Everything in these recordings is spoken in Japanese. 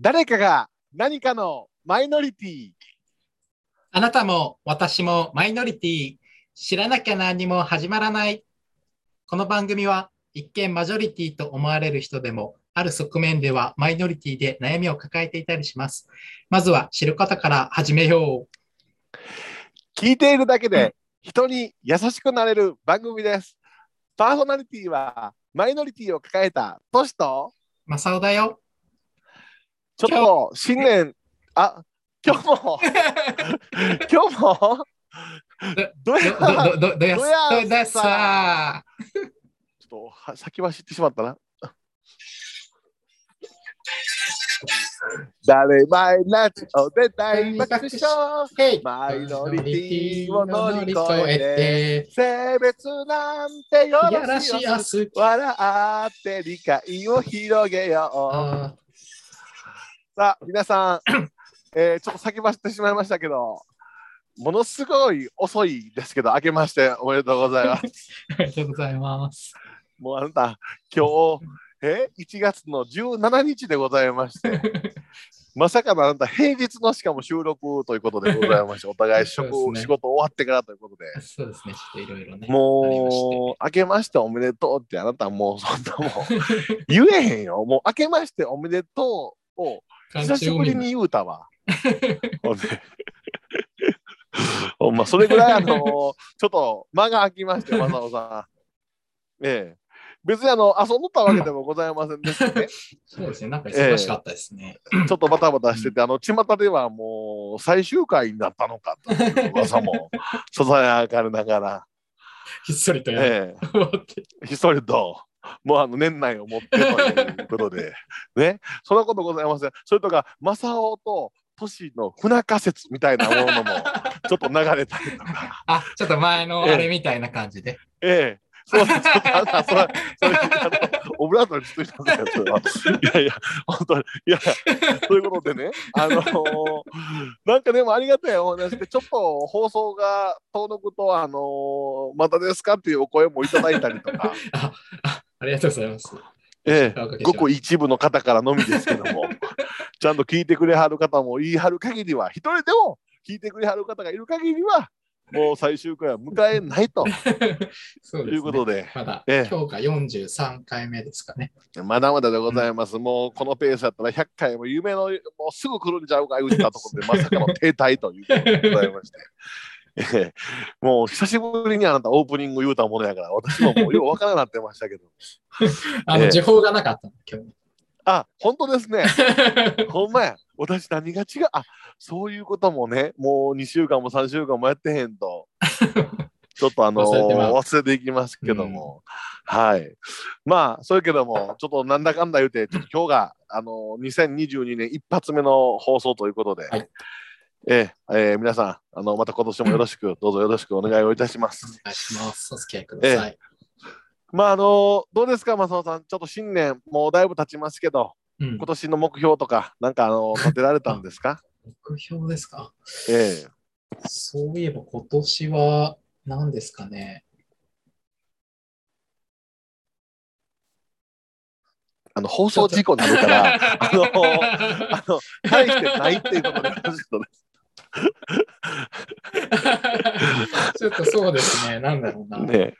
誰かが何かのマイノリティあなたも私もマイノリティ知らなきゃ何も始まらない。この番組は一見マジョリティと思われる人でもある側面ではマイノリティで悩みを抱えていたりします。まずは知る方から始めよう。聞いているだけで人に優しくなれる番組です。パーソナリティはマイノリティを抱えたトシとマサオだよ。ちょっと。新年あ今日も。今日も？どうや？ど、ど、ど、やす、どやどやすさ。ちょっとは先走ってしまったな。誰前ラジオで大爆笑。へいマイノリティを乗り越えて性別なんてよろしやす。笑って理解を広げよう。あさあ皆さん、えーちょっと先走ってしまいましたけどものすごい遅いですけど明けましておめでとうございます。ありがとうございます。もうあなた今日え1月の17日でございまして まさかのあなた平日のしかも収録ということでございましてお互い職、ね。仕事終わってからということで。そうですね、ちょっといろいろね。もう明けましておめでとうってあなたもうそんなもう 言えへんよ。もう明けましておめでとうを久しぶりにに。言うたわ。ほんでほんまそれぐらいあの ちょっと間が空きまして正雄さん。ええ別にあの遊んどったわけでもございませんでしたね。そうですね、なんか忙しかったですね。ちょっとバタバタしてて、あの、巷ではもう最終回になったのかという噂もささやかれながら、ひっそりとやえ終わって。えひっそりと、もうあの年内をもってということで、ね、そんなことございません。それとか、正雄と都市の不仲説みたいなものもちょっと流れたりとか、あ、ちょっと前のあれみたいな感じで。ええそうです。ちょっとあのそれ、それ、あの、オブラートについたんですよ、それは。いやいや、本当に。いや、ということでね、あのーなんかでもありがたいお話で、ちょっと放送が遠のくと、あのーまたですかっていうお声もいただいたりとか、あ、あありがとうございます。ええごく一部の方からのみですけども、ちゃんと聞いてくれはる方も言い張る限りは、一人でも聞いてくれはる方がいる限りは、もう最終回は迎えないと そうね。いうことで、まだ、ええ今日が43回目ですかね。まだまだでございます。もうこのペースだったら100回も夢の、もうすぐ来るんちゃうか言ったところで、まさかの停滞ということでございまして。え えもう久しぶりにあなたオープニング言うたものやから、私ももうようわからなってましたけど。あの、ええ時報がなかったの、今日。あ、本当ですね。ほんまや。私何が違う？あ、そういうこともね、もう2週間も3週間もやってへんと。ちょっとあの忘れてまう忘れていきますけども、はい。まあ、そうやけども、ちょっとなんだかんだ言うて、ちょっと今日が、あの2022年一発目の放送ということで、はいえええー皆さん、あの、また今年もよろしく、どうぞよろしくお願いをいたします。お願いします。お付き合いください。まあ、あのどうですか、正雄さん。ちょっと新年、もうだいぶ経ちますけど、うん今年の目標とか、なんか、あの 立てられたんですか？目標ですか？ええそういえば今年は何ですかね。あの、放送事故になるから、あの、あの、大してないっていうことです。ちょっとそうですね。なんだろうな。ね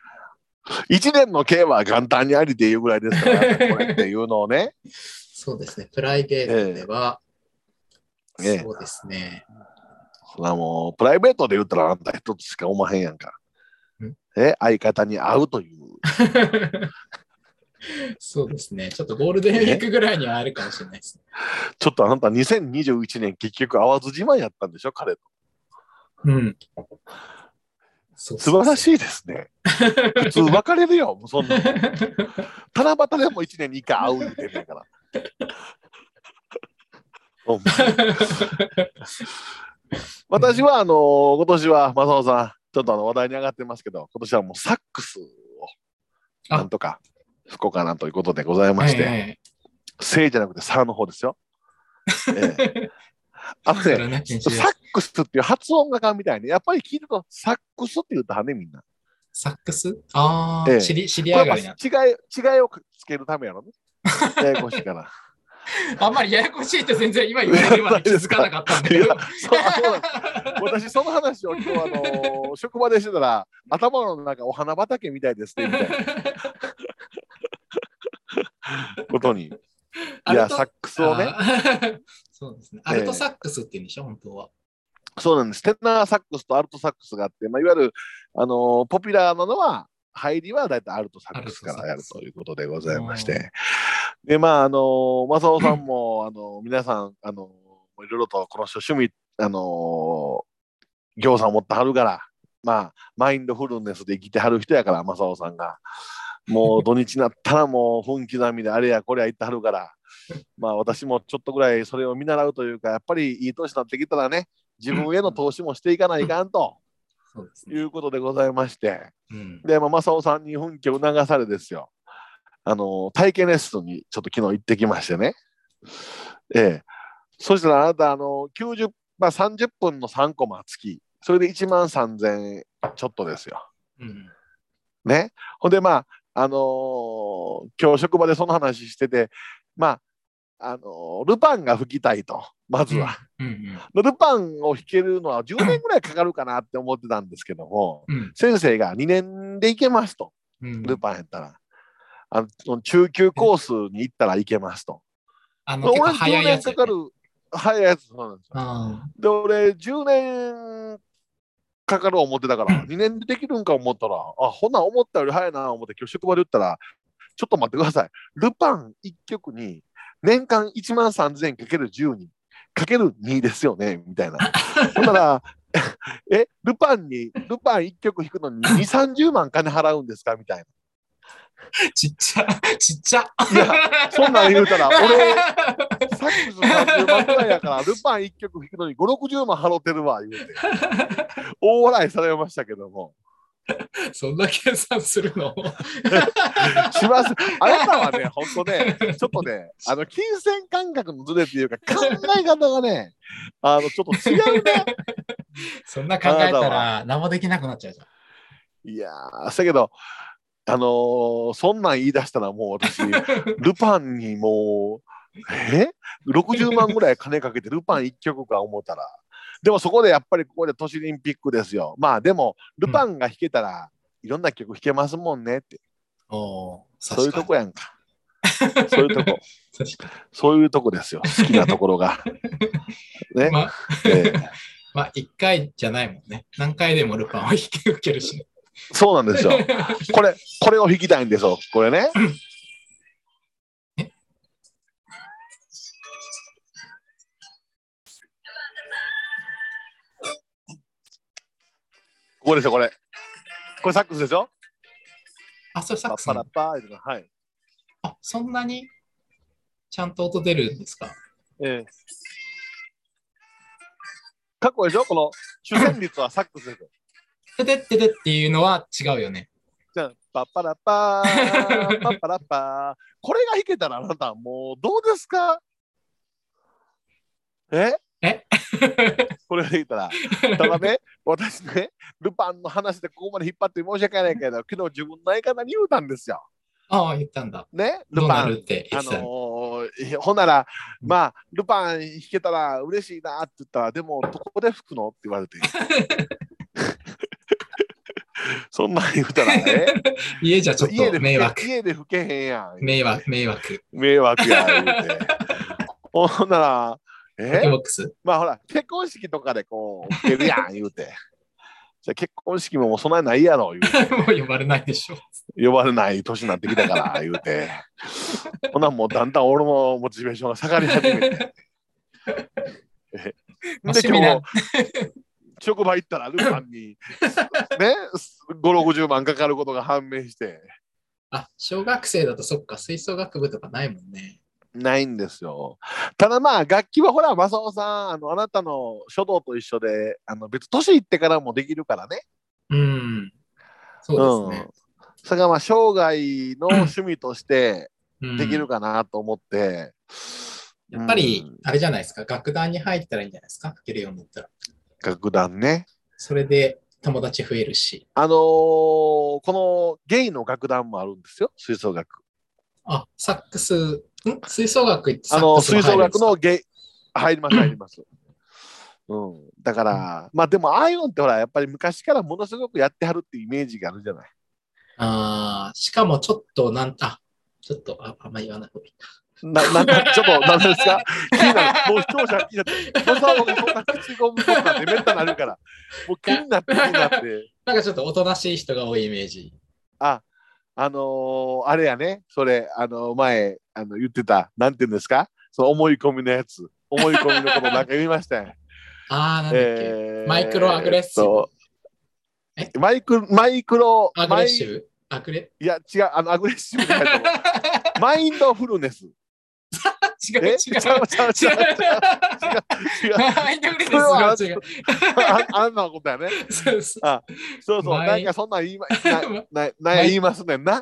一年の計は元旦にありでいうぐらいですから、これっていうのをね。そうですね。プライベートでは、ええそうですね。そらもう、プライベートで言ったらあんた一つしか思わへんやんかん。え、相方に会うという。そうですね。ちょっとゴールデンウィークぐらいにはあるかもしれないですね。ちょっとあなた2021年結局会わずじまいやったんでしょ、彼と。うん。素晴らい。しいですね。普通別れるよ、もうそんなの。七夕でも一年に一回会う言うてんねんから。私はあのー今年は正雄さん、ちょっとあの話題に上がってますけど、今年はもうサックスをあなんとか吹こうかなということでございまして、え正じゃなくてサの方ですよ。ええ。あのね、サックスっていう発音があかんみたいに、やっぱり聞いるとサックスって言うたはね、みんな。サックス？ああ、ええ。知り知りこれ上が違い、違いをつけるためやろね。ややこしいから。あんまりややこしいって全然今言われるまで 気づかなかったんで。す。私、その話を今日、あの職場でしてたら、頭の中お花畑みたいですね、みたいなことに。いや、サックスをね、そうですね。アルトサックスって言うんでしょ、本当は。そうなんです。テナーサックスとアルトサックスがあって、まあ、いわゆる、あのポピュラーなのは、入りはだいたいアルトサックスからやるということでございまして。で、まあ、あの正雄さんも、あの皆さん、あのいろいろとこの人趣味、あの業さん持ってはるから、まあ、マインドフルネスで生きてはる人やから、正雄さんが。もう土日になったらもう分刻みであれやこれや言ってはるから、まあ私もちょっとぐらいそれを見習うというか、やっぱりいい年になってきたらね、自分への投資もしていかないかんと。いうことでございまして、うん。で、まあ、正雄さんに奮起を促されですよ。あの、体験レッスンにちょっと昨日行ってきましてね。ええ。そしたらあなた、あの、90、まあ、30分の3コマ付き、それで1万3000円ちょっとですよ。うん。ね。ほんで、まあ、あのー今日職場でその話してて、まあ、あのールパンが吹きたいと、まずは。うんうんルパンを弾けるのは10年ぐらいかかるかなって思ってたんですけども、うん先生が2年でいけますと、うん。ルパンやったら。あの中級コースに行ったらいけますと。あの、俺10早いやつ、年かかる。早いやつそうなんですよ。あで、俺10年かかる思ってたから、2年でできるんか思ったら、あ、ほな思ったより早いな思って今日職場で言ったら、ちょっと待ってください。ルパン1曲に年間1万3000円かける10人、かける2ですよね、みたいな。ほんなら、え、ルパンに、ルパン1曲弾くのに2、30万金払うんですか？みたいな。ちっちゃ、ちっちゃ。いや、そんなん言うたら、俺、サックス30万くらいやから、ルパン1曲弾くのに5、60万払ってるわ、言うて。大笑いされましたけども。そんな計算するの？します。あなたはね、ほんとね、ちょっとね、あの、金銭感覚のズレっていうか、考え方がね、あの、ちょっと違うね。そんな考えたら何もできなくなっちゃうじゃん。いやー、だけど、あのーそんなん言い出したらもう私、ルパンにもう、え ?60 万ぐらい金かけてルパン1曲か思ったら。でもそこでやっぱりここで都市オリンピックですよ。まあでも、ルパンが弾けたら、いろんな曲弾けますもんねって。おーそういうとこや。やんか。そういうとこ。確かそういうとこですよ。好きなところが。ねに。。まあ、ええ まあ、一回じゃないもんね。何回でもルパンを引き受けるしね。そうなんですよ。これ、これを弾きたいんですよ。これね。ここですよ、これ。これサックスでしょ？あ、それサックスなの？ッパーはい。あ、そんなにちゃんと音出るんですか？ええ。かっこいいでしょ？この主旋律はサックスですよ。ててっててっていうのは違うよね。じゃあ、パッパラッパー、パッパラッパー。これが弾けたらあなたもうどうですか？ええ？これが弾いたら。ただね、私ね、ルパンの話でここまで引っ張って申し訳ないけど、昨日自分の相方に言うたんですよ。ああ、言ったんだ。ね、ルパン。ってたのーほんなら、まあ、ルパン弾けたら嬉しいなって言ったら、でも、どこで吹くのって言われて。そんなん言うたら、え家じゃちょっと迷惑。家で吹けへんやん。迷惑、迷惑。迷惑や言うて。ほんなら、え？ポケボックスまあほら、結婚式とかでこう、受けるやん 言うて。じゃあ結婚式ももうそんなにないやろ言うて。もう呼ばれないでしょ。呼ばれない年になってきたから言うて。ほなもうだんだん俺のモチベーションが下がり始めて。えで今日職場行ったらルパンにね5、60万かかることが判明してあ、小学生だとそっか、吹奏楽部とかないもんね。ないんですよ。ただまあ楽器はほら正雄さんあのあなたの書道と一緒であの別年いってからもできるからね。うん。そうですね。それがまあ生涯の趣味としてうんできるかなと思って。やっぱりうん、あれじゃないですか、楽団に入ったらいいんじゃないですか、吹けるようになったら。楽団ね。それで友達増えるし。あのーこのゲイの楽団もあるんですよ吹奏楽。あ、サックスん？吹奏楽行ってあの吹奏楽のゲ入ります入ります。うん、だから、まあでもああいうのってほらやっぱり昔からものすごくやってはるってイメージがあるじゃない。ああ、しかもちょっとなん、あ、ちょっとああんま言わない方がいいななんかちょっと何ですか？気になる。もう視聴者気になって、そんな口ゴムとかってめったになるから、もう気になって気になって。なんかちょっとおとなしい人が多いイメージ。あ、あのーあれやね、それ、あの前あの言ってた、なんていうんですか、その思い込みのやつ、思い込みのことなんか言いましたよ。ああ、なんだっけ？えーマイクロアグレッシブ。そうマイクマイクロ、アグレッシブ？アグレいや、違う、あのアグレッシブじゃないと思う。マインドフルネス。違う違う。え違う違う違う違う違う 違う。ああんなことやね。そうそうなんかそんなん言いま、な、な、な言いますねんな。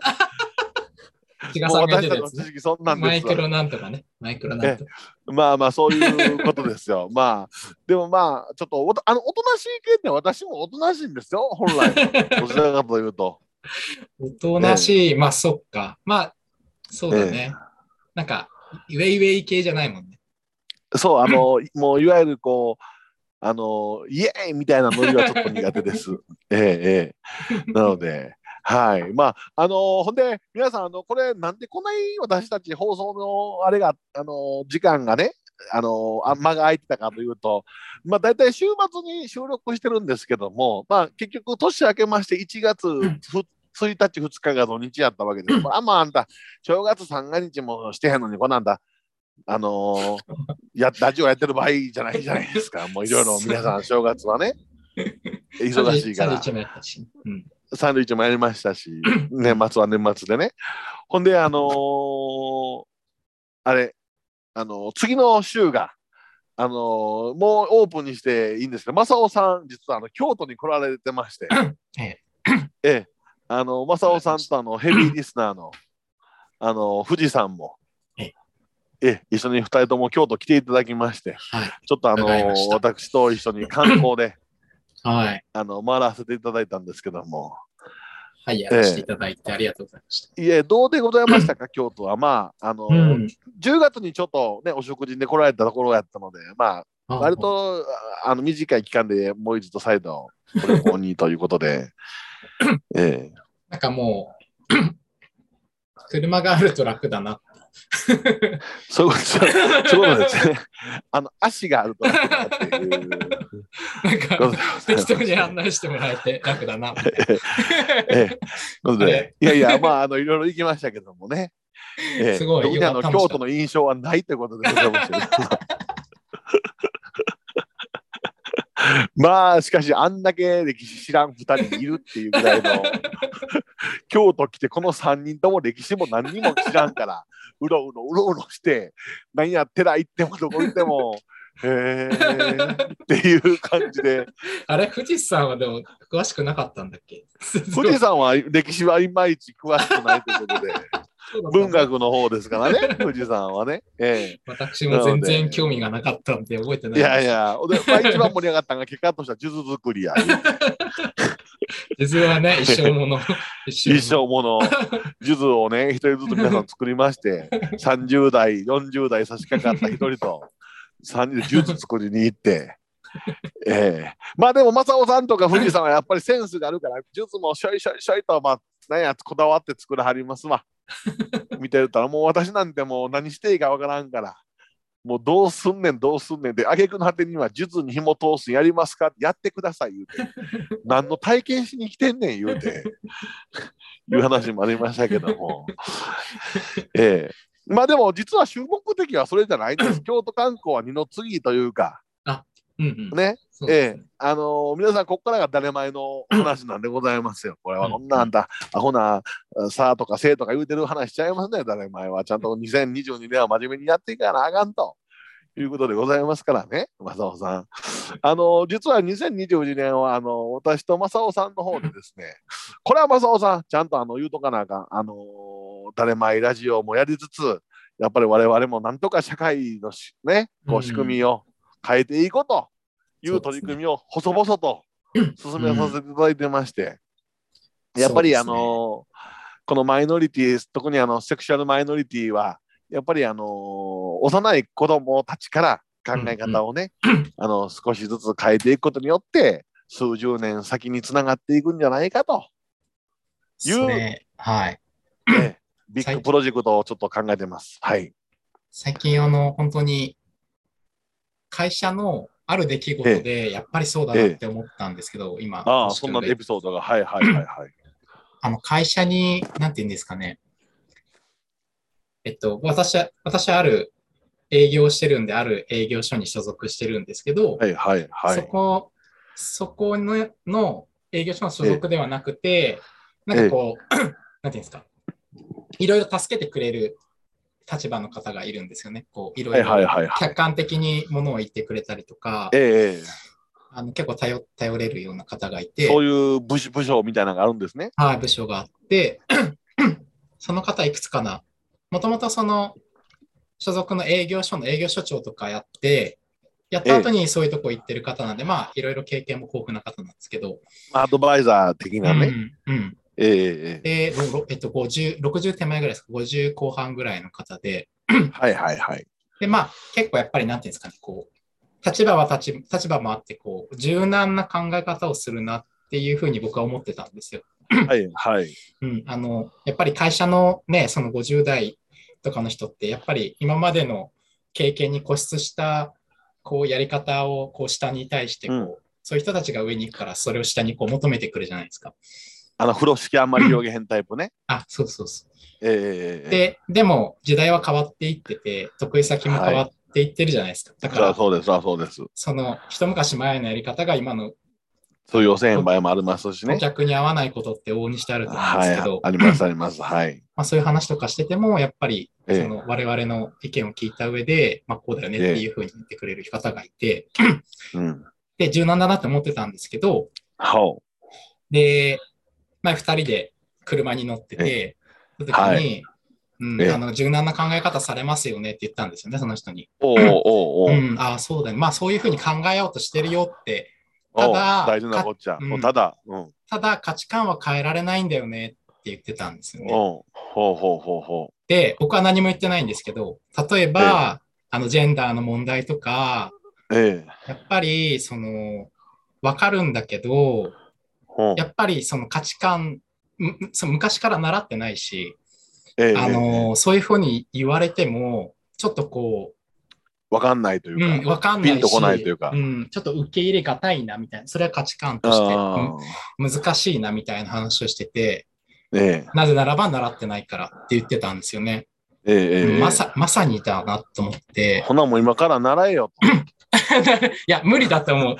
私たちの知。識そんなんですわマイクロなんとかね。マイクロなんとか。まあまあ、そういうことですよ。まあ、でもまあ、ちょっとおと、あの、おとなしい系って私もおとなしいんですよ、本来。どちらかというと。おとなしい。まあ、そっか。まあ、そうだね。なんか、ウェイウェイ系じゃないもんね。そう、あの、もういわゆるこう、あの、イエーイみたいなノリはちょっと苦手です。ええ、ええ。なので、はい。まあ、あの、ほんで、皆さん、あの、これ、なんでこんなに私たち放送の、あれが、あの、時間がね、あの、あ間が空いてたかというと、まあ、大体週末に収録してるんですけども、まあ、結局、年明けまして1月ふ1日、2日が土日やったわけです。まあ、まあ、あんた、正月三が日もしてへんのに、こんなんだ、あのーや、ラジオやってる場合じゃないじゃないですか。もういろいろ皆さん、正月はね、忙しいから31、もやったし。うん。サンドイッチもやりましたし、年末は年末でね。ほんで、あのーあれ、あのー次の週が、あのーもうオープンにしていいんですけど、正雄さん、実はあの京都に来られてまして、ええええ、あの、正雄さんとあのヘビーリスナーの、あの、富士山も、え一緒に二人とも京都来ていただきまして、はい。ちょっとあの私と一緒に観光で はい。あの回らせていただいたんですけども、はい、やらせていただいてありがとうございました。いえ、どうでございましたか、京都は。まあ、あの、うん。10月にちょっとね、お食事で来られたところやったので、まあ、割とあの短い期間でもう一度再度ご旅行にということで、ええなんかもう、車があると楽だな。そうそういうことですね。あの、足があると楽だっていうなんか、適当に案内してもらえて楽だな。みたいええ、ことで、いやいや、まあ、あの、いろいろ行きましたけどもね。ええ、すごい京都の印象はないということでございますよ。まあ、しかし、あんだけ歴史知らん2人いるっていうぐらいの、京都来て、この3人とも歴史も何にも知らんから、うろうろうろうろして、何や寺行ってもどこ行っても、へーっていう感じで、あれ、富士山はでも詳しくなかったんだっけ？富士山は歴史はいまいち詳しくないということで、文学の方ですからね、富士山はね。え私も全然興味がなかったんで覚えてえ、ないい。やいや、でまあ、一番盛り上がったのが結果としては数珠作りや。実はね、一生もの。一一生もの数珠をね、一人ずつ皆さん作りまして、30代、40代差し掛かった一人と、3人で数珠作りに行って、ええまあでも、正雄さんとか富士山はやっぱりセンスがあるから、数珠もしょいしょいしょいと、まあ、なんや、こだわって作らはりますわ。見てるたら、もう私なんてもう何していいかわからんから、もうどうすんねん、どうすんねんで、挙句の果てには、術に紐通すんやりますかやってください、言うて。何の体験しに来てんねん、言うて。いう話もありましたけども。ええまあでも、実は主目的はそれじゃないんです。京都観光は二の次というか、うんうん。ね。ねええあのー皆さん、ここからが誰前の話なんでございますよ。これは、うんこんなあんた、アホな、さあとかせいとか言うてる話しちゃいますね、誰前は。ちゃんと2022年は真面目にやっていかなあかんと。いうことでございますからね、正雄さん。あのー実は2022年は、あのー私と正雄さんの方でですね、これは正雄さん、ちゃんとあの言うとかなあかん。あのー誰前ラジオもやりつつ、やっぱり我々もなんとか社会のし、ね、こう仕組みを変えていこうという取り組みを細々と進めさせていただいてまして、やっぱり、あのこのマイノリティ特にあのセクシュアルマイノリティはやっぱりあのー幼い子供たちから考え方をね、あの少しずつ変えていくことによって数十年先につながっていくんじゃないかと、いうそれはい。ねビッグプロジェクトをちょっと考えてます。はい。最近、あの、本当に、会社のある出来事で、やっぱりそうだなって思ったんですけど、今、ああ、そんなエピソードが、はいはいはいはい。あの、会社に、なんて言うんですかね。えっと、私は、私はある営業してるんで、ある営業所に所属してるんですけど、はいはいはそい。こ、そこのの営業所の所属ではなくて、なんかこう、なんていうんですか、いろいろ助けてくれる立場の方がいるんですよね。こういろはいいろ。客観的にものを言ってくれたりとか、ええあの結構頼頼れるような方がいて、そういう部署部署みたいなのがあるんですね。はい、部署があって、その方いくつかな、もともとその所属の営業所の営業所長とかやって、やった後にそういうとこ行ってる方なんで、まあいろいろ経験も豊富な方なんですけど、アドバイザー的なね。うんうん、ええで、ろろえっと、50 60手前ぐらいですか、50後半ぐらいの方で、はいはいはい。で、まあ結構やっぱりなんていうんですかね、こう、立場は立ち立場もあって、こう、柔軟な考え方をするなっていうふうに僕は思ってたんですよ。はいはい。うん、あの、やっぱり会社のね、その50代とかの人って、やっぱり今までの経験に固執した、こう、やり方を、こう、下に対して、こう、うんそういう人たちが上に行くから、それを下にこう求めてくるじゃないですか。あの風呂敷あんまり広げへんタイプね。あ、そうそうそう。ええで、でも、時代は変わっていってて、得意先も変わっていってるじゃないですか。だそから、そうです、そうです。その、一昔前のやり方が今のそういう予選場合もありますし顧ね。客に合わないことって往々にしてあると思うんではいすけど、、ありますあります。はい。まあ、そういう話とかしてても、やっぱりええその我々の意見を聞いた上で、まあ、こうだよねっていうふうに言ってくれる方がいて、うん。で、柔軟だなって思ってたんですけど、ほで、前二人で車に乗ってて、その時に、はいうんええあの柔軟な考え方されますよねって言ったんですよね、その人に。う。おうおうおううん、ああ、そうだね。まあ、そういうふうに考えようとしてるよって、ただ大事なこっちゃ。うんもうただ、うん。ただ価値観は変えられないんだよねって言ってたんですよね。おうほうほうほうほで、僕は何も言ってないんですけど、例えば、あの、ジェンダーの問題とか、う。ええ。やっぱり、その、わかるんだけど、やっぱりその価値観、むその昔から習ってないし、ええあの、そういうふうに言われても、ちょっとこわかんないとう、いううか。ん、わかんないし、ピンとこないというか。ん、ちょっと受け入れがたいな、みたいな、それは価値観として、あうん難しいな、みたいな話をしてて、ーええ。なぜならば習ってないからって言ってたんですよね。ええええ。まさ、まさにだなと思って、ほなもう今から習えよと。いや、無理だと思う。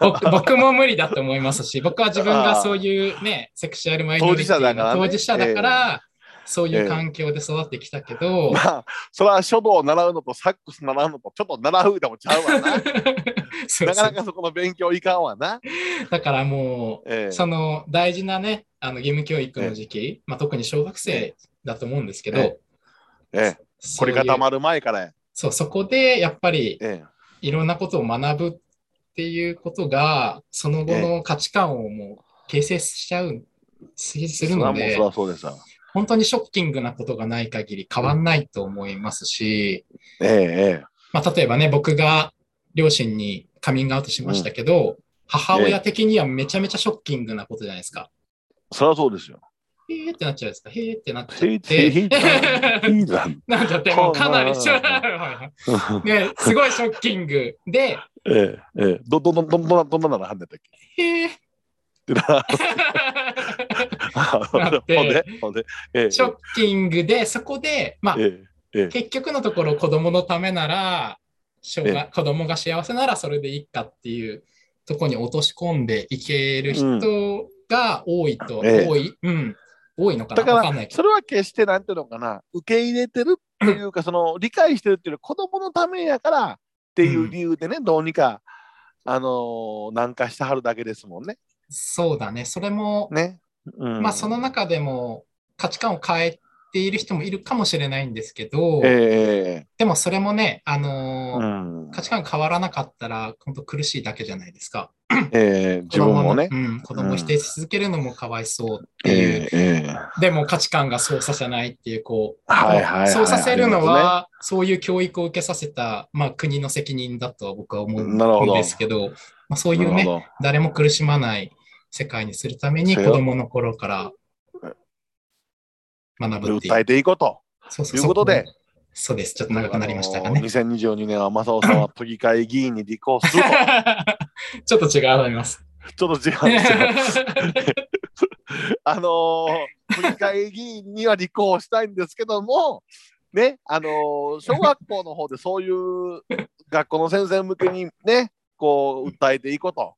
僕 僕も無理だと思いますし、僕は自分がそういうね、セクシュアルマイノリティの当当事事者だからそういう環境で育ってきたけど、まあ、それは書道を習うのとサックス習うのとちょっと習うでもちゃうわな。なかなかそこの勉強いかんわな。だからもええ。う、その大事なね、あの義務教育の時期、まあ、特に小学生だと思うんですけど、ええ。これ固まる前からや。そう、そこでやっぱりえいろんなことを学ぶっていうことが、その後の価値観をもう形成しちゃう、するので。本当にショッキングなことがない限り変わんないと思いますし、えええまあ、例えばね、僕が両親にカミングアウトしましたけど、母親的にはめちゃめちゃショッキングなことじゃないですか。えそれはそうですよ。へーってなっちゃうんですか？へーってなっちゃって。いへいだ なんちゃって、もうかなり、はいね、すごいショッキング。で、ええええ。どどどどどどんなならはんでたっけ？へー。ってな ショッキングで、そこで、まあ、ええええ。結局のところ子供のためなら、しょうが子供が幸せならそれでいいかっていうところに落とし込んでいける人が多いと、ええ。多い、うん、多いのかだからなわかんないけど。それは決してなんていうのかな？受け入れてるというか その理解してるっていうのは子供のためやからっていう理由でね、どうにかあのー軟化してはるだけですもんね。そうだね。それも、ね。うん、まあその中でも価値観を変えっている人もいるかもしれないんですけど、えでもそれもね、あえのーうん価値観変わらなかったら、本当苦しいだけじゃないですか。ええ自分もね子。供のうん、子供を否定し続けるのもかわいそうっていう、ええええでも価値観がそうさせないっていう、こう、はいはいはいはいそうさせるのは、そういう教育を受けさせた、まあ、国の責任だとは僕は思うんですけど、まあ、そういうね、誰も苦しまない世界にするために子供の頃から学ぶっていう。訴えていこうとそうそういうことで。そうです。ちょっと長くなりましたがあのね。2022年は正雄さんは都議会議員に立候補する ちょっと違うと思います。と。ちょっと違うんですよ。あのー都議会議員には立候補したいんですけども、ね、あのー小学校の方でそういう学校の先生向けにね、こう訴えていこうと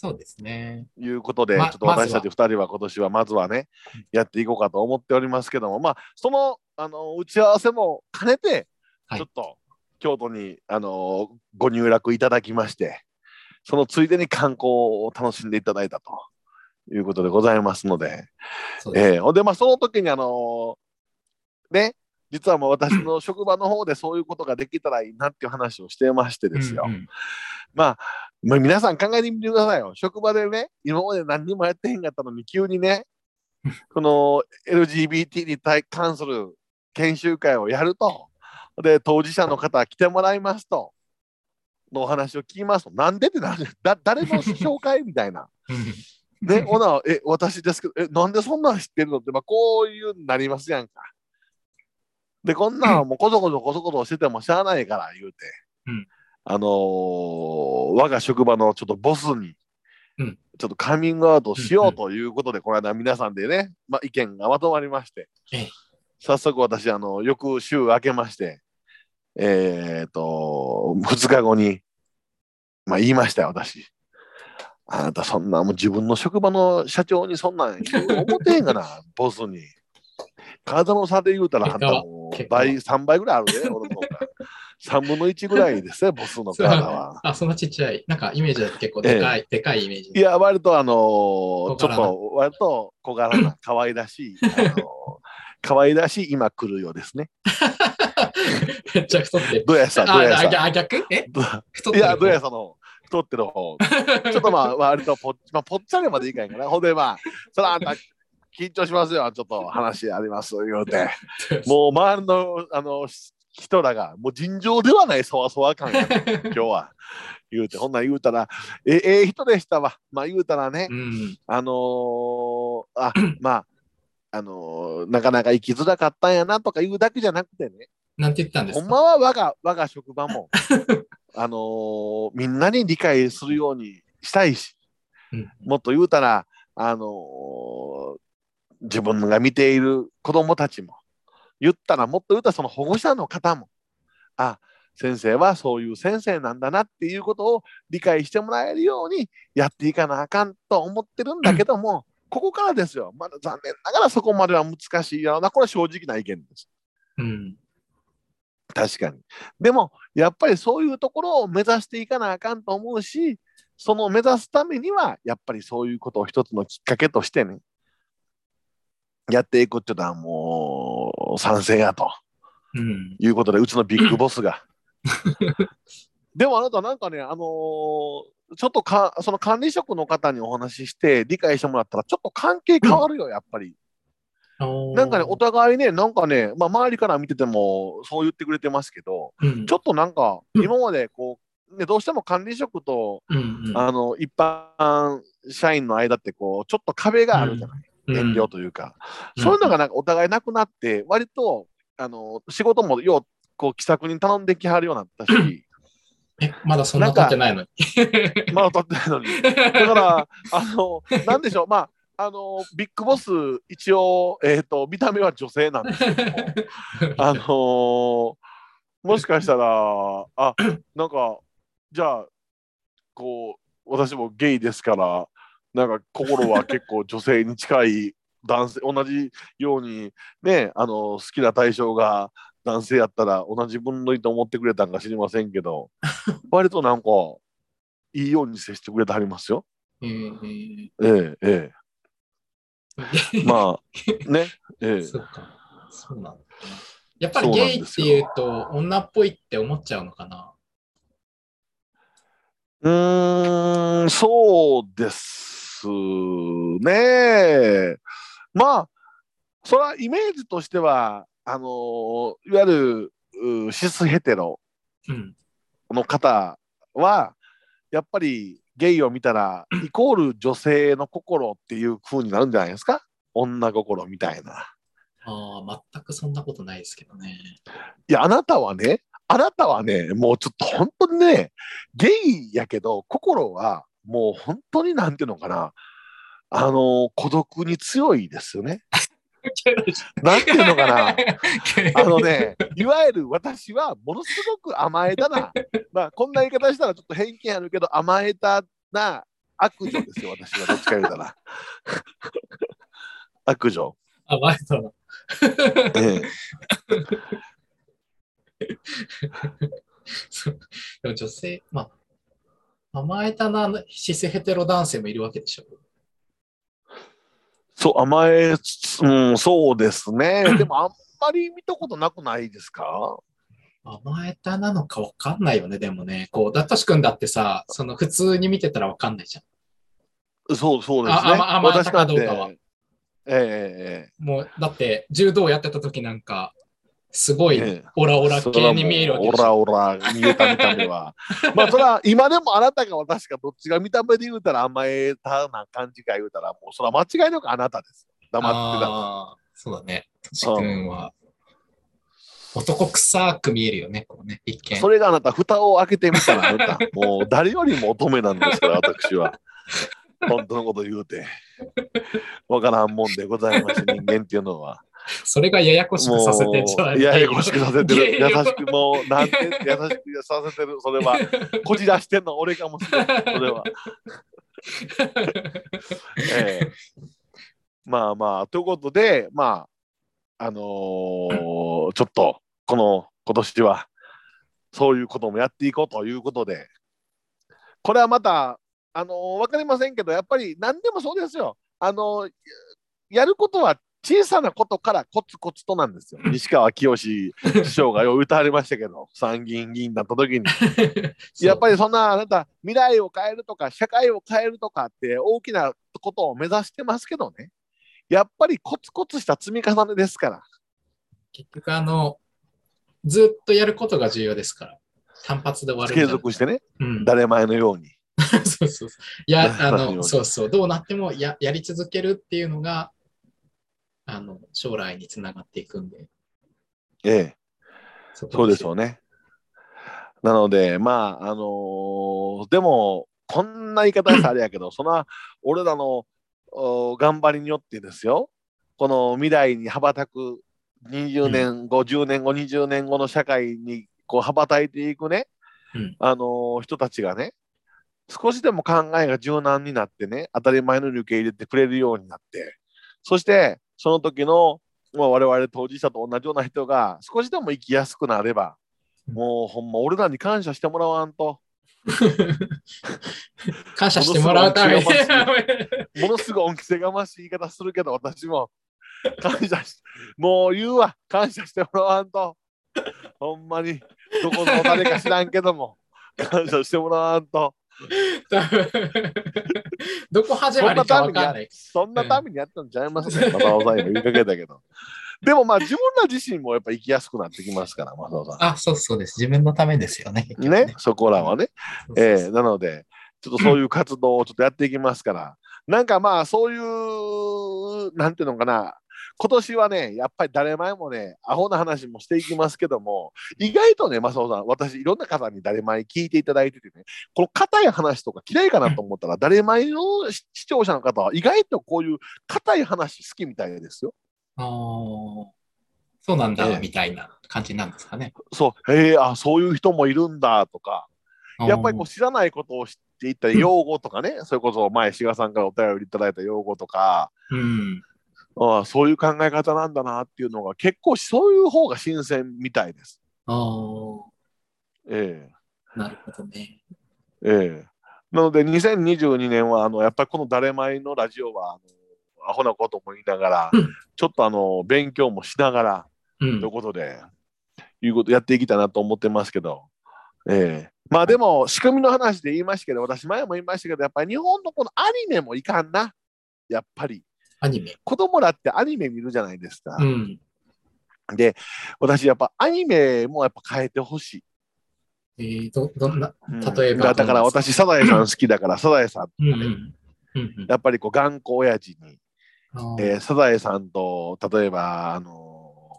そうですね。いうことで、まちょっと私たち2人は今年はまずはね、やっていこうかと思っておりますけども、まあ、その、あの打ち合わせも兼ねて、はいちょっと京都に、あのご入落いただきまして、そのついでに観光を楽しんでいただいたということでございますので、そ。えーで、まあ、その時に、あのね、実はもう私の職場の方でそういうことができたらいいなっていう話をしてましてですよ。うんうんまあ、まあ、皆さん考えてみてくださいよ。職場でね、今まで何にもやってへんかったのに、急にね、この LGBT に対関する研修会をやると、で、当事者の方来てもらいますと、のお話を聞きますと、なんでってなだ誰の紹介みたいな。う んね、ほな、え、私ですけど、え、なんでそんなん知ってるのって、まあ、こういうなりますやんか。で、こんなんはもうこそこそこそこそしててもしゃあないから言うて、うんあのー我が職場のちょっとボスに、うんちょっとカミングアウトしようということで、この間皆さんでね、まあ、意見がまとまりましてええ、早速私、あの、翌週明けまして、えっ、と、2日後に、まあ言いましたよ、私。あなたそんなもう自分の職場の社長にそんなん思ってへんがな、ボスに。体の差で言うたらあんた倍、3倍ぐらいあるで、俺の方が。3分の1ぐらいですね、ボスの体は。あ、そんなちっちゃい。なんかイメージだと結構でかい、でかいイメージ。いや、割とあのーちょっと、割と小柄な、可愛らしい、あのー可愛らしい今来るようですね。めっちゃ太ってる。どうやさ、どうやあ、さ。あ逆え？ど太ってるいや、どうやさの太ってる方。ちょっとまあ、割とぽっ,、まあ、ぽっちゃりまでいかんかな。ほんでまあ、そらあんた緊張しますよ。ちょっと話あります。言うて。もう周りのあの人らが、もう尋常ではないそわそわ感が、今日は。言うて、ほんなん言うたら、えええ人でしたわ。まあ言うたらね、うん。あのーあ、まあ、あのーなかなか生きづらかったんやなとか言うだけじゃなくてね、なんて言ったんですか？ほんまは我が我が職場も、あのーみんなに理解するようにしたいし、うんもっと言うたら、あのー自分が見ている子供たちも、言ったらもっと言うたらその保護者の方も、あ、先生はそういう先生なんだなっていうことを理解してもらえるようにやっていかなあかんと思ってるんだけども、ここからですよ。まだ残念ながらそこまでは難しいやろな。これは正直な意見です。うん。確かに。でも、やっぱりそういうところを目指していかなあかんと思うし、その目指すためには、やっぱりそういうことを一つのきっかけとしてね、やっていくっていうのはもう賛成やと。うん。いうことで、うちのビッグボスが。でもあなたなんかね、あのーちょっとかその管理職の方にお話しして理解してもらったら、ちょっと関係変わるよ、やっぱり。なんかね、お互いね、なんかね、まあ、周りから見ててもそう言ってくれてますけど、うん。ちょっとなんか、うん。今までこう、ね、どうしても管理職と、うん。うん。あの一般社員の間ってこう、ちょっと壁があるじゃない、遠慮というか、うん。そういうのがなんかお互いなくなって、割とあの仕事もようこう気さくに頼んできはるようになったし、え、まだそんな経ってないのに。まだ取ってないのに。だから、あの、なんでしょう、まあ、あの、ビッグボス、一応、えっ、と、見た目は女性なんですけども、あのーもしかしたら、あ、なんか、じゃあ、こう、私もゲイですから、なんか心は結構女性に近い男性、同じように、ね、あの、好きな対象が男性やったら同じ分類と思ってくれたんか知りませんけど、割となんか、いいように接してくれてはりますよ。えーええ、ええ。まあ、ね、ええ。そうか。そうなん。やっぱりゲイっていうと女っぽいって思っちゃうのかな。うーん、そうですね。まあ、それはイメージとしては、あのいわゆるうシスヘテロうん。の方は、やっぱりゲイを見たら、イコール女性の心っていう風になるんじゃないですか？女心みたいな。ああ、全くそんなことないですけどね。いや、あなたはね、あなたはね、もうちょっと本当にね、ゲイやけど、心はもう本当になんていうのかな、あの、孤独に強いですよね。なんていうのかな、あのね、いわゆる私はものすごく甘えたな、まあ、こんな言い方したらちょっと偏見あるけど、甘えたな悪女ですよ、私はどっちか言うたら。悪女。あ、前だな。えそう でも女性、まあ、甘えたなシスヘテロ男性もいるわけでしょ。そう、甘えつつ、うん、そうですね。でもあんまり見たことなくないですか？甘えたなのかわかんないよね、でもね。こう、ダットシ君だってさ、その普通に見てたらわかんないじゃん。そうそうですね。あ甘甘えたかどうかはええもう、だって柔道やってた時なんか、すごいオラオラ系に見えるわけでしょ。オラオラ見えた見た目は。まあそれは今でもあなたが私がどっちが見た目で言うたら甘えたな感じか言うたらもうそれは間違いなくあなたです。黙ってた。そうだね。トシ君は男臭く見えるよね、こうね、一見。それがあなた蓋を開けてみたらあなた もう誰よりも乙女なんですから私は。本当のこと言うて。わからんもんでございます人間っていうのは。それがややこしくさせてんじゃうややこしくさせてる。優しくもう、なんて優しくさせてる。それは、こじらしてんの俺かもしれない。それは。ええまあまあ、ということで、まあ、あのーちょっと、この今年は、そういうこともやっていこうということで、これはまた、あのーわかりませんけど、やっぱり何でもそうですよ。あのーやることは小さなことからコツコツとなんですよ。西川きよし師匠がよう歌われましたけど、参議院議員になった時に。やっぱり、りそんなあなた未来を変えるとか社会を変えるとかって大きなことを目指してますけどねやっぱりコツコツした積み重ねですから結局あの、ずっとやることが重要ですから。単発で終わる継続してねうん、誰前のように そうそうそう。いや、あの、そうそう。どうなってもややり続けるっていうのが、あの、将来につながっていくんで。ええ。そそうですよね。なのでまああのーでもこんな言い方したらあれやけど その俺らのお頑張りによってですよ。この未来に羽ばたく20年後、10年後20年後の社会にこう羽ばたいていくね、うん。あのー人たちがね少しでも考えが柔軟になってね当たり前の受け入れてくれるようになって。そしてその時の、まあ、我々当事者と同じような人が少しでも生きやすくなればもうほんま俺らに感謝してもらわんと。感謝してもらうため。にものすごい恩着せがましい言い方するけど私も。感謝しもう言うわ。感謝してもらわんと。ほんまに。どこの誰か知らんけども。感謝してもらわんとどこ始まりかわかんない。そんなためにやったんちゃいますね、マサオさん今言いかけたけど。でもまあ自分ら自身もやっぱ生きやすくなってきますから、マサオさあ、そうそうです。自分のためですよね。ね、そこらはね。ええなので、ちょっとそういう活動をちょっとやっていきますから、なんかまあそういう、なんていうのかな、今年はね、やっぱり誰前もね、アホな話もしていきますけども、意外とね、マサオさん、私、いろんな方に誰前聞いていただいててね、この硬い話とか嫌いかなと思ったら、誰前の視視聴者の方は意外とこういう硬い話好きみたいですよ。あーそうなんだ、ええみたいな感じなんですかね。そう、へえ、あ、そういう人もいるんだとか、やっぱりこう知らないことを知っていったり、用語とかね、それこそ前、志賀さんからお便りいただいた用語とか、うん。ああそういう考え方なんだなっていうのが結構そういう方が新鮮みたいです。ああ、えなるほどね。ええ。えなので2022年はあのやっぱりこの「誰前」のラジオはあのアホなことも言いながら、うん。ちょっとあの勉強もしながら、うん。ということで、いうことやっていきたいなと思ってますけど、ええ。まあでも、仕組みの話で言いましたけど、私前も言いましたけど、やっぱり日本のこのアニメもいかんな、やっぱり。アニメ。子供らってアニメ見るじゃないですか。うん。私、やっぱアニメもやっぱ変えてほしい。えー、ど、どんな、うん。例えば。だだから私、サザエさん好きだから、サザエさん、うんうん。うんうん。やっぱりこう頑固親父に、えーサザエさんと、例えば、あの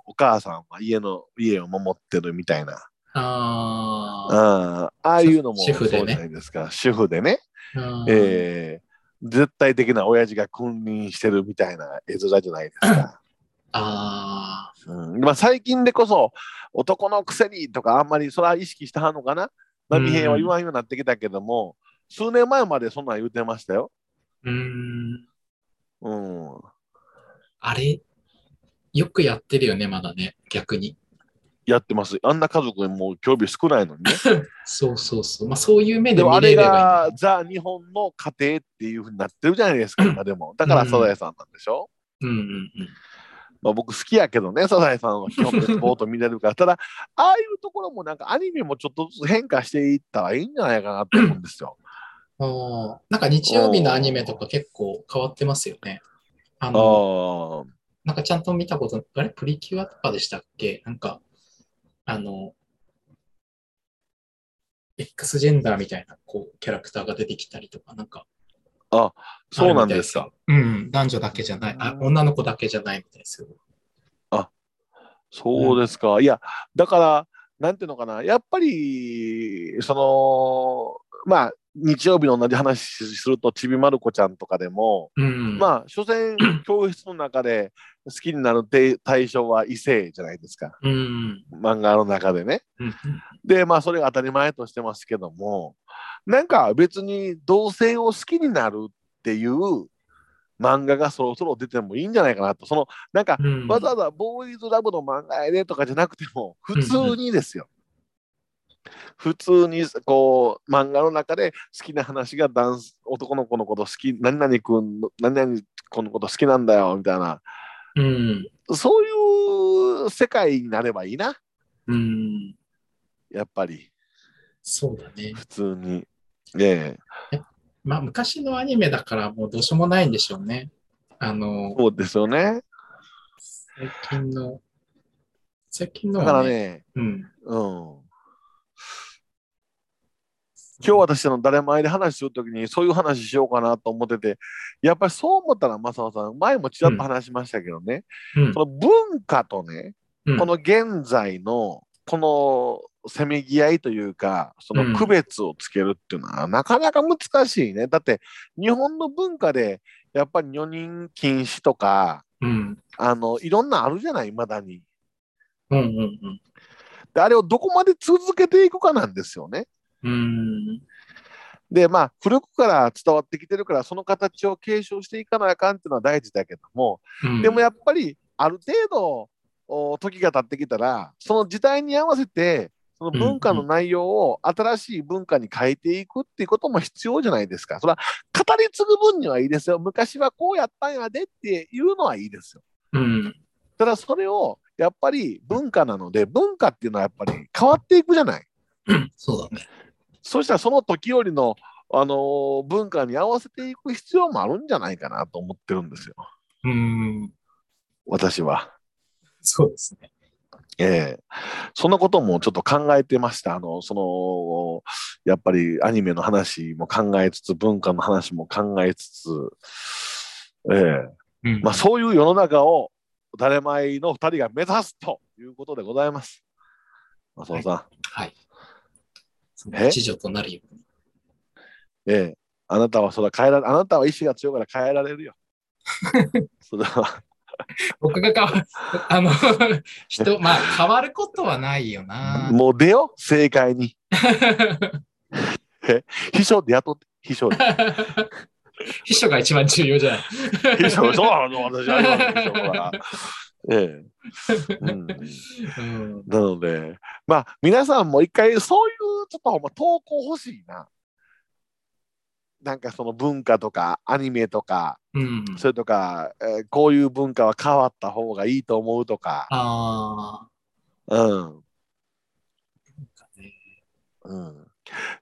お母さんは家の家を守ってるみたいな、ああああいうのもそうじゃ主婦でねないですか、主婦でね、ーあー。えー絶対的な親父が君臨してるみたいな絵面じゃないですか。あうんまあ、最近でこそ男のくせにとかあんまりそれは意識したはんのかな波平は言わんようになってきたけども、数年前までそんなん言うてましたよ。ー。うーん。うん。あれ、よくやってるよね、まだね、逆に。やってます。あんな家族にもう興味少ないのにね。そうそうそう。まあ、そういう目ででもあれ見れればがいいザ・日本の家庭っていうふうになってるじゃないですか、今でも。だからサザエさんなんでしょ、の。うんうんうん。まあ、僕好きやけどね、サザエさんは基本別ボート見れるから。ただ、ああいうところもなんかアニメもちょっとずつ変化していったらいいんじゃないかなと思うんですよ。ああ、なんか日曜日のアニメとか結構変わってますよね。ああの、あ。なんかちゃんと見たこと、あれ？プリキュアとかでしたっけ？なんか、あの、X ジェンダーみたいなこうキャラクターが出てきたりとか、なんか。そうなんですか。うん、男女だけじゃない、あ、女の子だけじゃないみたいですよ。そうですか。いや、だから、なんていうのかな、やっぱり、その、まあ、日曜日の同じ話すると、ちびまる子ちゃんとかでも、うん。まあ、所詮、教室の中で好きになるて対象は異性じゃないですか。うん。漫画の中でね。うん。で、まあ、それが当たり前としてますけども、なんか別に同性を好きになるっていう漫画がそろそろ出てもいいんじゃないかなと。その、なんか、うん。わざわざボーイズラブの漫画やでとかじゃなくても、普通にですよ。普通にこう漫画の中で好きな話が男子男の子のこと好き、何々君の、何々子のこと好きなんだよみたいな、うん。そういう世界になればいいな、うん。やっぱり、そうだね。普通に。ねえ、まあ、昔のアニメだからもうどうしようもないんでしょうね。あの、そうですよね。最近の、最近のだかはらね、うん。うん。今日私の誰前で話するときにそういう話しようかなと思ってて、やっぱりそう思ったら、正野さん、前もちらっと話しましたけどね、うんその文化とね、うんこの現在のこのせめぎ合いというか、その区別をつけるっていうのはなかなか難しいね。だって日本の文化でやっぱり女人禁止とか、うん。あのいろんなあるじゃない、いまだに。うんうんで、あれをどこまで続けていくかなんですよね。うん。うん。で、まあ、古くから伝わってきてるから、その形を継承していかなあかんっていうのは大事だけども、うんでもやっぱり、ある程度、お時が経ってきたら、その時代に合わせて、その文化の内容を新しい文化に変えていくっていうことも必要じゃないですか。それは語り継ぐ分にはいいですよ。昔はこうやったんやでっていうのはいいですよ。うん。ただそれをやっぱり文化なので、文化っていうのはやっぱり変わっていくじゃない。そうだね。そしたらその時折の、あのー文化に合わせていく必要もあるんじゃないかなと思ってるんですよ。うん。私は。そうですね。ええそんなこともちょっと考えてました。あの、その、やっぱりアニメの話も考えつつ、文化の話も考えつつ、ええうん。まあそういう世の中を誰前の二人が目指すということでございます。松尾さん、はい。そのえ？一助となるように。ええあなたはそれは変えられ、あなたは意志が強いから変えられるよ。それは、僕が変わ、あの、人、まあ、変わることはないよな。もう出よ、正解に。秘書で雇って、秘書で。秘書が一番重要じゃない。秘書、そうなの、私は秘書は。ええ。うんうん。なので、まあ、皆さんも一回そういうちょっとほんま投稿欲しいな。なんかその文化とかアニメとかうん。それとか、えーこういう文化は変わった方がいいと思うとか、あうん。あ、ね。うん、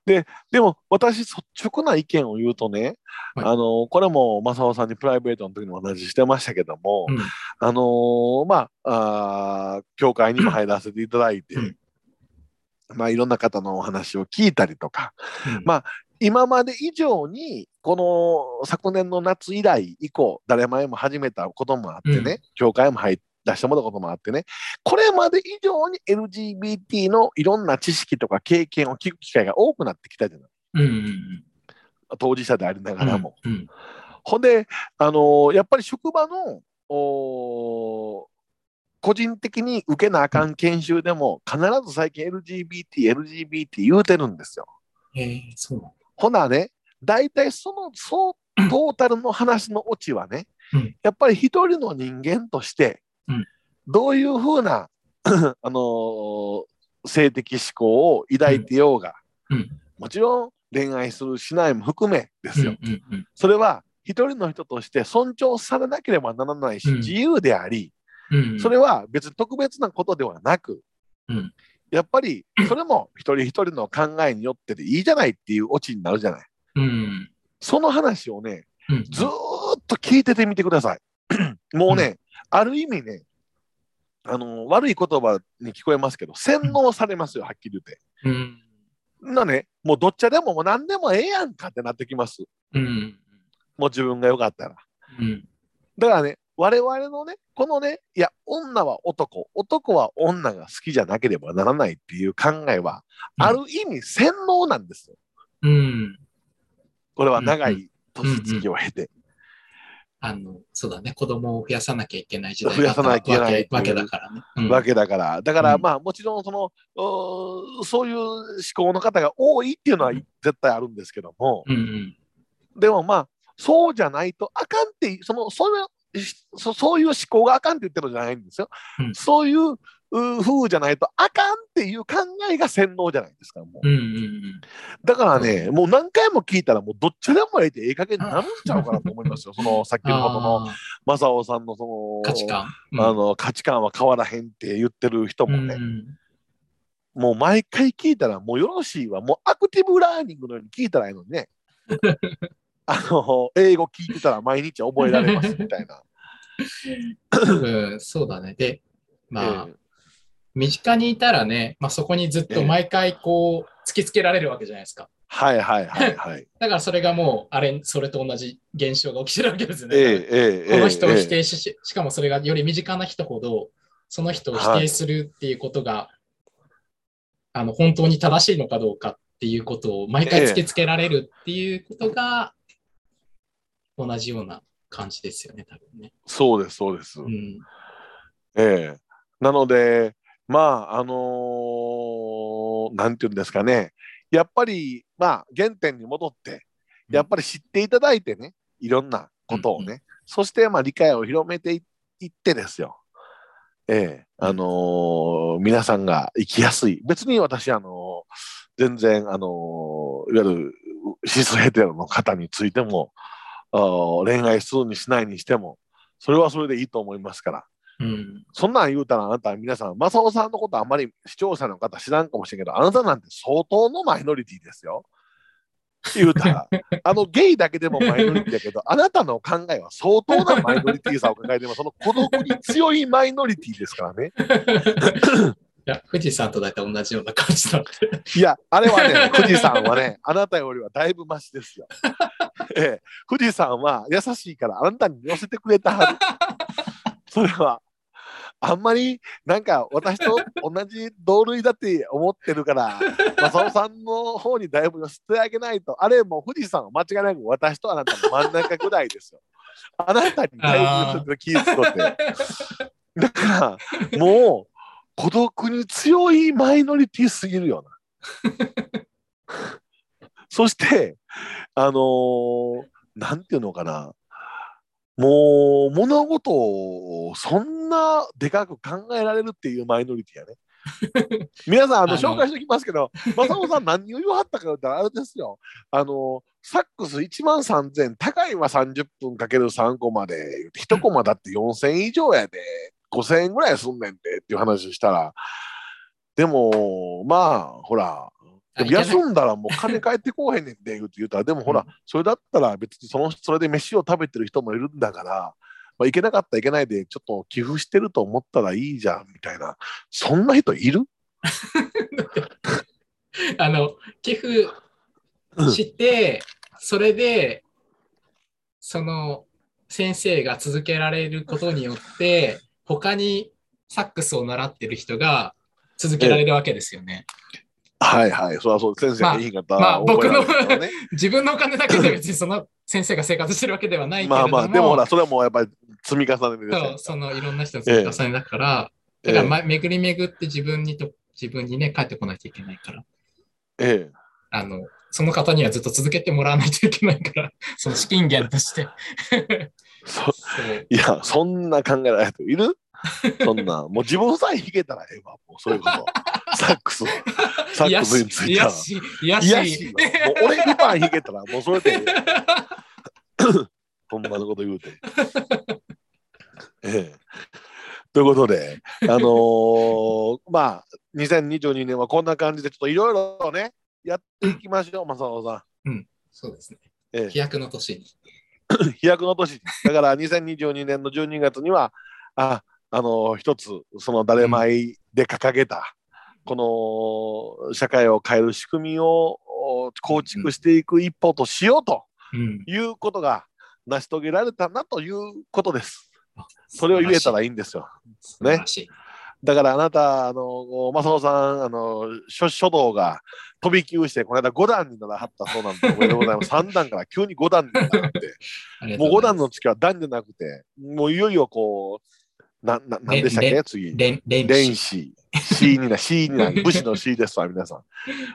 ででも私率直な意見を言うとね、はい。あのこれも正雄さんにプライベートの時にも同じしてましたけども、うん。あのーまああー教会にも入らせていただいて、うんまあいろんな方のお話を聞いたりとかうん。ま今まで以上にこの昨年の夏以来以降誰前も始めたこともあってね、うん。教会も入っ出してもらったこともあってねこれまで以上に LGBT のいろんな知識とか経験を聞く機会が多くなってきたじゃない。うんうん当事者でありながらも。うんうんほんで、あのーやっぱり職場の個人的に受けなあかん研修でも必ず最近 LGBT、LGBT 言うてるんですよ。へえそう。なんだ。ほなね、大体そのそうトータルの話のオチはね、うん。やっぱり一人の人間としてうん、どういうふうな、あのー性的思考を抱いてようが、うん。もちろん恋愛するしないも含めですよ。それは一人の人として尊重されなければならないし、うん。自由であり、それは別に特別なことではなく、うんやっぱりそれも一人一人の考えによってでいいじゃないっていうオチになるじゃない。うんその話をね、うんずーっと聞いててみてください。もうね、ある意味ね、あの悪い言葉に聞こえますけど、洗脳されますよ、はっきり言って。うんなね、もうどっちでももう何でもええやんかってなってきます。うんもう自分がよかったら。うんだからね、我々のね、このね、いや、女は男、男は女が好きじゃなければならないっていう考えは、うん。ある意味洗脳なんですよ。うん。これは長うい年月を経て。あの、そうだね、子供を増やさなきゃいけない時代増やさなきゃいけない。わけだからね。うん。わけだから、だから、うん。まあもちろんその、そういう思考の方が多いっていうのは絶対あるんですけども、うんうん。でもまあ、そうじゃないとあかんって、そのそういうそそういう思考があかんって言ってるんじゃないんですよ。うんそういうう風じゃないとあかんっていう考えが洗脳じゃないですか。もううんうんだからね、もう何回も聞いたら、もうどっちでもええってええ加減になるんちゃうかなと思いますよ。そのさっきうん。のことのあ正雄さんのそのー価値観。うんあの価値観は変わらへんって言ってる人もね、うんもう毎回聞いたらもうよろしいわ。もうアクティブラーニングのように聞いたらいいのにね。あの、英語聞いてたら毎日覚えられますみたいな。多分そうだね。で、まあ、え身近にいたらね、まあ、そこにずっと毎回こう突きつけられるわけじゃないですか。はいはいはいはい。だからそれがもう、あれ、それと同じ現象が起きてるわけですよね。ええええこの人をええ否定し、ししかもそれがより身近な人ほど、その人を否定するっていうことが、あの本当に正しいのかどうかっていうことを毎回突きつけられるっていうことが、同じような感じですよね、多分ね。そうですそうです。うん。ええなので、まあ、あのーなんていうんですかね、やっぱり、まあ、原点に戻って、やっぱり知っていただいてね、いろんなことをね、うんそして、まあ、理解を広めていいってですよ。ええあのー皆さんが生きやすい。別に私、あのー全然、あのーいわゆるシスヘテロの方についても、恋愛するにしないにしても、それはそれでいいと思いますから。うん。そんなん言うたらあなた皆さん、正雄さんのことあんまり視聴者の方知らんかもしれんけど、あなたなんて相当のマイノリティですよ。言うたら、あのゲイだけでもマイノリティだけど、あなたの考えは相当なマイノリティさを抱えてます。その孤独に強いマイノリティですからね。いや、富士山と大体同じような感じなんで。いや、あれはね、富士山はね、あなたよりはだいぶマシですよ。ええ、富士山は優しいからあなたに寄せてくれたはず。それは、あんまりなんか私と同じ同類だって思ってるから、正雄さんの方にだいぶ寄せてあげないと、あれもう富士山は間違いなく私とあなたの真ん中ぐらいですよ。あなたにだいぶ寄せて気って。だから、もう孤独に強いマイノリティすぎるよな。そして、あのーなんていうのかな、もう物事をそんなでかく考えられるっていうマイノリティやね。皆さん、あの、紹介しておきますけど、正雄さん何を言わはったか言ったら、あれですよ。あの、サックス1万3000、高いは30分かける3コマで、1コマだって4000以上やで、5000円ぐらいすんねんでっていう話したら、でも、まあ、ほら、でも休んだらもう金返ってこうへんねんで言うて言うたら、でもほら、うん。それだったら別にそのそれで飯を食べてる人もいるんだから、まあ、いけなかったらいけないで、ちょっと寄付してると思ったらいいじゃんみたいな、そんな人いる？あの、寄付して、それで、その先生が続けられることによって、他にサックスを習ってる人が続けられるわけですよね。はいはい、そりゃそう、先生がいい方、まあ覚えられ僕の。自分のお金だけで別にその先生が生活してるわけではないけれども、まあまあ、でもほら、それはもうやっぱり積み重ねですよそうそのいろんな人の積み重ねだから、だから、ま、巡り巡って自分にと自分にね、帰ってこないといけないから、ええ。あの、その方にはずっと続けてもらわないといけないから、その資金源として。そいや、そんな考えられる人いる？そんな、もう自分さえ弾けたらええわ、もうそれこそ。サックス、サックスについては。癒し、癒いやししいわ。もう俺ルパン弾けたら、もうそれでええ。ほんまのこと言うて。ええ。ということで、あのー まあ、2022年はこんな感じで、ちょっといろいろね、やっていきましょう、正雄さそうですね。ん。ええ飛躍の年に。飛躍の年 に。だから2022年の12月には、あ、あの一つ、その誰前で掲げた、この社会を変える仕組みをお構築していく一歩としようとうん。いうことが成し遂げられたなということです。それを言えたらいいんですよ。素晴らしい。だからあなた、あの、正雄さん、あの、書書道が飛び級して、この間5段にならはったそうなんで、おめでとうございます。3段から急に5段になって。もう5ありがとうございます段の月は段じゃなくて、もういよいよこう、な、な、なんでしたっれけ次。連連連視士。C にな、C にな、武士の C ですわ、皆さん。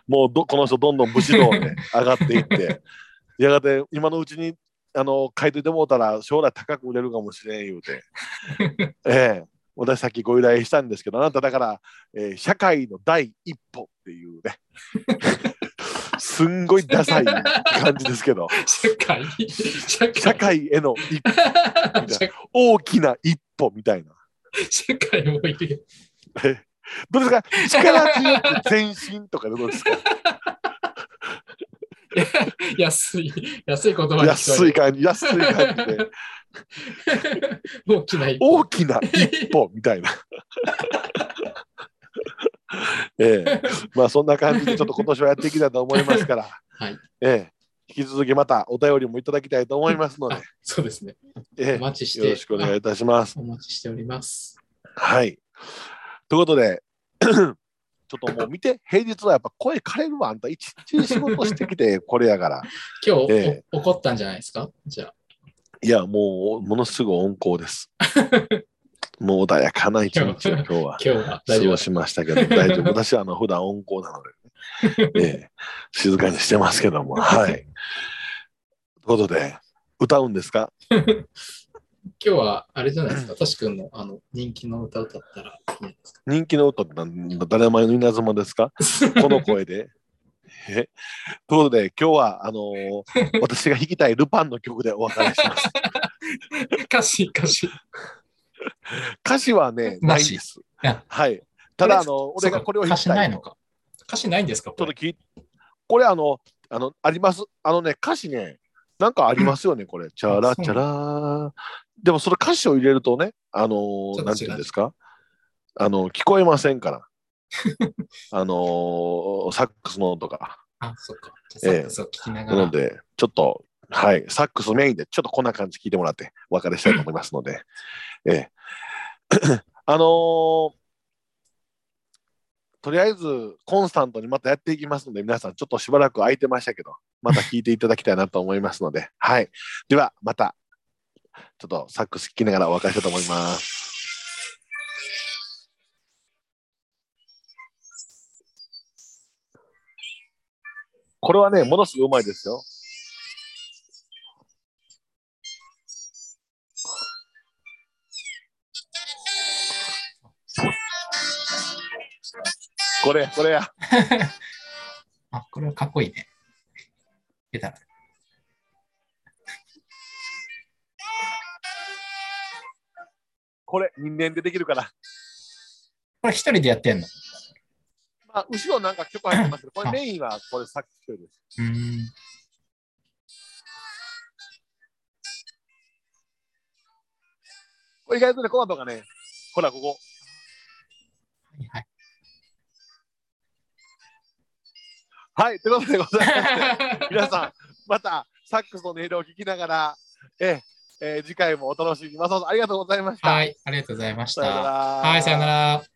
もうど、この人どんどん武士道で 上がっていって、やがて今のうちに、あの、書いといてもうたら将来高く売れるかもしれん言うて。ええ私さっきご依頼したんですけど、あなただから、えー社会の第一歩っていうね。すんごいダサい感じですけど、社会社会への一歩社大きな一歩みたいな。社会を入れえどうですか？力強く前進とかどうですか？安い、安い言葉安い感じ、安い感じで。大きな一歩大きな一歩みたいな。ええ、まあそんな感じでちょっと今年はやっていきたいと思いますから、はい。ええ、引き続きまたお便りもいただきたいと思いますのであ、そうですね。えお待ちしえ、よろてしくお願いいたします。お待ちしております。はい。ということで、ちょっともう見て、平日はやっぱ声枯れるわ、あんた一日仕事してきて、これやから。今日、えお怒ったんじゃないですか？じゃあ。いや、もう、ものすごい温厚です。もう穏やかな一日を今日は今日は過ごしましたけど、大丈夫。私はあの普段温厚なので、ね ええ静かにしてますけども。はい。ということで、歌うんですか？今日はあれじゃないですか？トシ君のあの人気の歌歌ったらいいんですか？人気の歌って何誰前の稲妻ですか？この声で。え？ということで、今日は、あのー 私が弾きたいルパンの曲でお別れします。歌詞、歌詞。歌詞はね、ないんですや。はい。ただ、あの、俺がこれを弾きたい歌詞ないの。か。歌詞ないんですか？ちょっと聞いこれあの、あの、あります。あのね、歌詞ね、なんかありますよね、これ。チャラチャラ。でもその歌詞を入れるとね、あのー、なんていうんですか？あの、聞こえませんから。あのー、サックスの音が。あ、そっか。サックスを聞きながら。なので、ちょっと、はい、サックスメインで、ちょっとこんな感じ聞いてもらって、お別れしたいと思いますので。ええ。あのーとりあえずコンスタントにまたやっていきますので、皆さんちょっとしばらく空いてましたけど、また聞いていただきたいなと思いますので、はい。では、また、ちょっとサックス聴きながらお別れしたいと思います。これはね、ものすごいうまいですよ。これ、これや。あ、これはかっこいいね。ペダル。これ、人間でできるから。これ一人でやってんの？まあ、後ろなんか曲入ってますけど、これメインはこれさっき一人です。うーん。これ意外とね、この後がね、ほら、ここ。はいはい。はい、ということでございまして、皆さん、またサックスの音色を聞きながら、ええー次回もお楽しみに。マサオさん、ありがとうございました。はい、ありがとうございました。はい、さよなら。